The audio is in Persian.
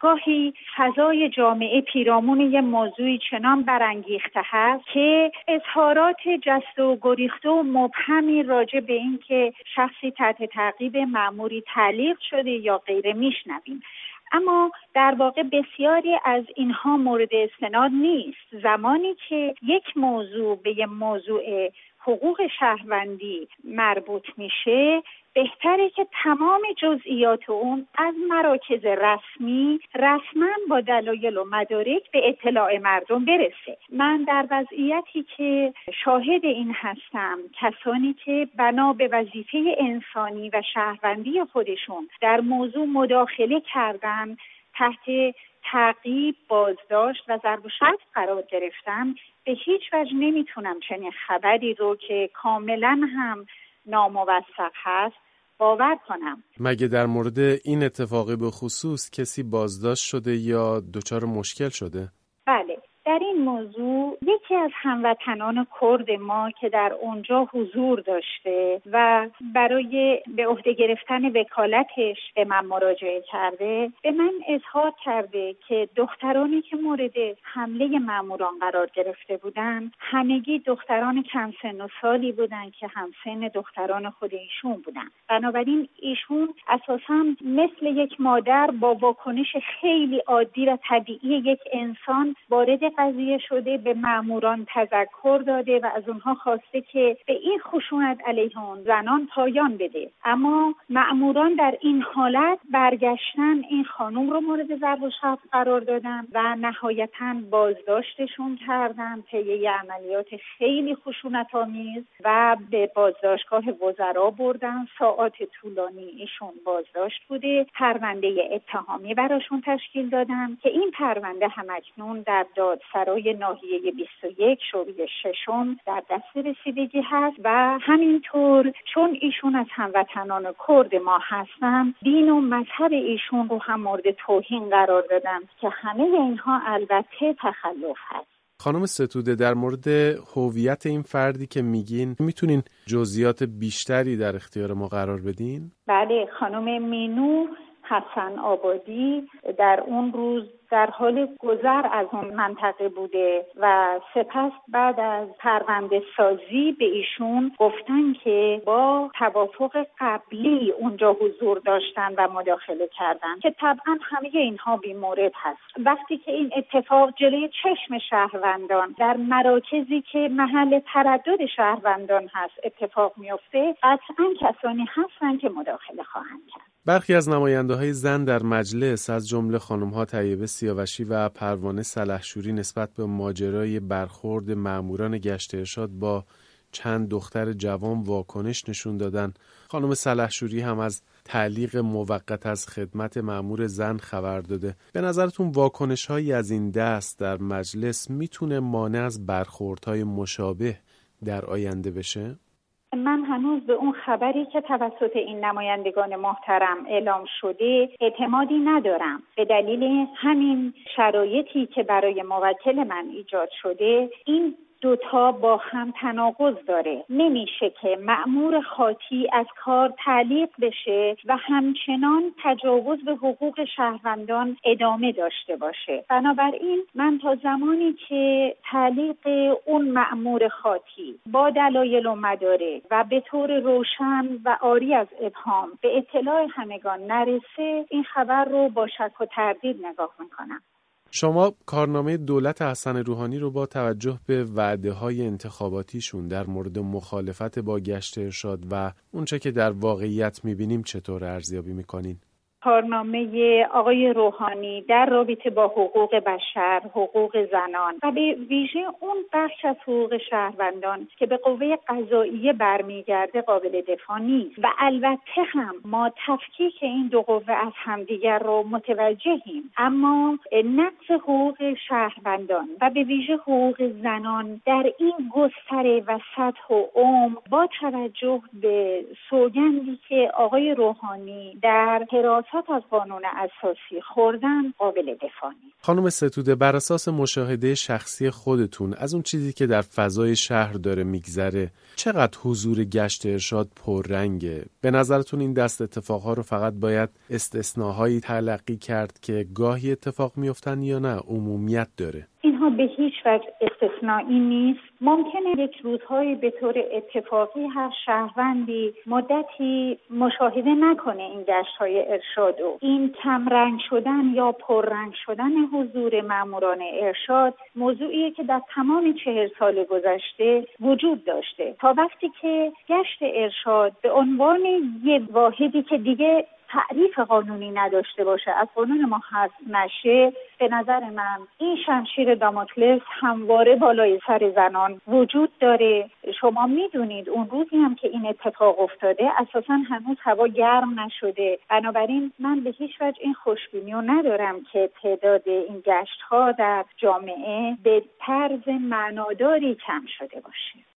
گاهی فضای جامعه پیرامون یه موضوعی چنان برانگیخته هست که اظهارات جست و گریخته و مبهمی راجع به اینکه شخصی تحت تعقیب معموری تعلیق شده یا غیره میشنویم. اما در واقع بسیاری از اینها مورد استناد نیست. زمانی که یک موضوع به یه موضوع حقوق شهروندی مربوط میشه بهتره که تمام جزئیات اون از مراکز رسمی رسما با دلایل و مدارک به اطلاع مردم برسه. من در وضعیتی که شاهد این هستم کسانی که بنا به وظیفه انسانی و شهروندی خودشون در موضوع مداخله کردن تحت تعقیب بازداشت و ضرب و قرار گرفتم به هیچ وجه نمی‌تونم چنین خبری رو که کاملا هم ناموثق هست باور کنم مگه در مورد این اتفاقی به خصوص کسی بازداشت شده یا دچار مشکل شده؟ در این موضوع یکی از هموطنان کرد ما که در اونجا حضور داشته و برای به عهده گرفتن وکالتش به من مراجعه کرده به من اظهار کرده که دخترانی که مورد حمله ماموران قرار گرفته بودند همگی دختران کم سن و سالی بودند که همسن دختران خود ایشون بودند بنابراین ایشون اساسا مثل یک مادر با واکنش خیلی عادی و طبیعی یک انسان وارد قضیه شده به ماموران تذکر داده و از اونها خواسته که به این خشونت علیه اون زنان پایان بده. اما ماموران در این حالت برگشتن این خانم رو مورد ضرب و شرف قرار دادن و نهایتا بازداشتشون کردن طی عملیات خیلی خشونت آمیز و به بازداشتگاه وزرا بردن. ساعات طولانی ایشون بازداشت بوده. پرونده اتهامی براشون تشکیل دادن که این پرونده همکنون در داد سرای ناحیه 21 شعبه ششم در دست رسیدگی هست و همینطور چون ایشون از هموطنان کرد ما هستن دین و مذهب ایشون رو هم مورد توهین قرار دادن که همه اینها البته تخلف هست خانم ستوده در مورد هویت این فردی که میگین می‌تونین جزئیات بیشتری در اختیار ما قرار بدین؟ بله خانم مینو حسن آبادی در اون روز در حال گذر از اون منطقه بوده و سپس بعد از پرونده سازی به ایشون گفتن که با توافق قبلی اونجا حضور داشتن و مداخله کردن که طبعا همه اینها بیمورد هست. وقتی که این اتفاق جلوی چشم شهروندان در مراکزی که محل تردد شهروندان هست اتفاق میفته قطعا کسانی هستن که مداخله خواهند کرد. برخی از نماینده های زن در مجلس از جمله خانم ها طیبه سیاوشی و پروانه سلحشوری نسبت به ماجرای برخورد ماموران گشت ارشاد با چند دختر جوان واکنش نشون دادن خانم سلحشوری هم از تعلیق موقت از خدمت مامور زن خبر داده به نظرتون واکنش هایی از این دست در مجلس می‌تونه مانع از برخوردهای مشابه در آینده بشه؟ من هنوز به اون خبری که توسط این نمایندگان محترم اعلام شده اعتمادی ندارم. به دلیل همین شرایطی که برای موکل من ایجاد شده این دوتا با هم تناقض داره. نمیشه که معمور خاطی از کار تعلیق بشه و همچنان تجاوز به حقوق شهروندان ادامه داشته باشه. بنابراین من تا زمانی که تعلیق اون معمور خاطی با دلایل و مداره و به طور روشن و آری از ابهام به اطلاع همگان نرسه این خبر رو با شک و تردید نگاه می‌کنم. شما کارنامه دولت حسن روحانی رو با توجه به وعده های انتخاباتیشون در مورد مخالفت با گشت ارشاد و اونچه که در واقعیت می‌بینیم چطور ارزیابی می‌کنین؟ کارنامه آقای روحانی در رابطه با حقوق بشر، حقوق زنان و به ویژه اون بخش از حقوق شهروندان که به قوه قضاییه برمیگرده قابل دفاع نیست. و البته هم ما تفکیک این دو قوه از همدیگر رو متوجهیم. اما نقص حقوق شهروندان و به ویژه حقوق زنان در این گستره و سطح و عمر با توجه به سوگندی که آقای روحانی در حراست وسط از قانون اساسی خوردن قابل دفاع نیست. خانم ستوده بر اساس مشاهده شخصی خودتون از اون چیزی که در فضای شهر داره میگذره چقدر حضور گشت ارشاد پررنگه؟ به نظرتون این دست اتفاقها رو فقط باید استثناهایی تلقی کرد که گاهی اتفاق میفتن یا نه؟ عمومیت داره. اینها به هیچ وجه استثنایی نیست. ممکنه یک روزهایی به طور اتفاقی هر شهروندی مدتی مشاهده نکنه این گشت های ارشاد و این کمرنگ شدن یا پررنگ شدن حضور ماموران ارشاد موضوعیه که در تمام چهل سال گذشته وجود داشته. تا وقتی که گشت ارشاد به عنوان یه واحدی که دیگه تعریف قانونی نداشته باشه. از قانون ما حذف نشه به نظر من این شمشیر داموکلس همواره بالای سر زنان وجود داره. شما می‌دونید اون روزی هم که این اتفاق افتاده اساسا هنوز هوا گرم نشده. بنابراین من به هیچ وجه این خوشبینی رو ندارم که تعداد این گشت ها در جامعه به طرز معناداری کم شده باشه.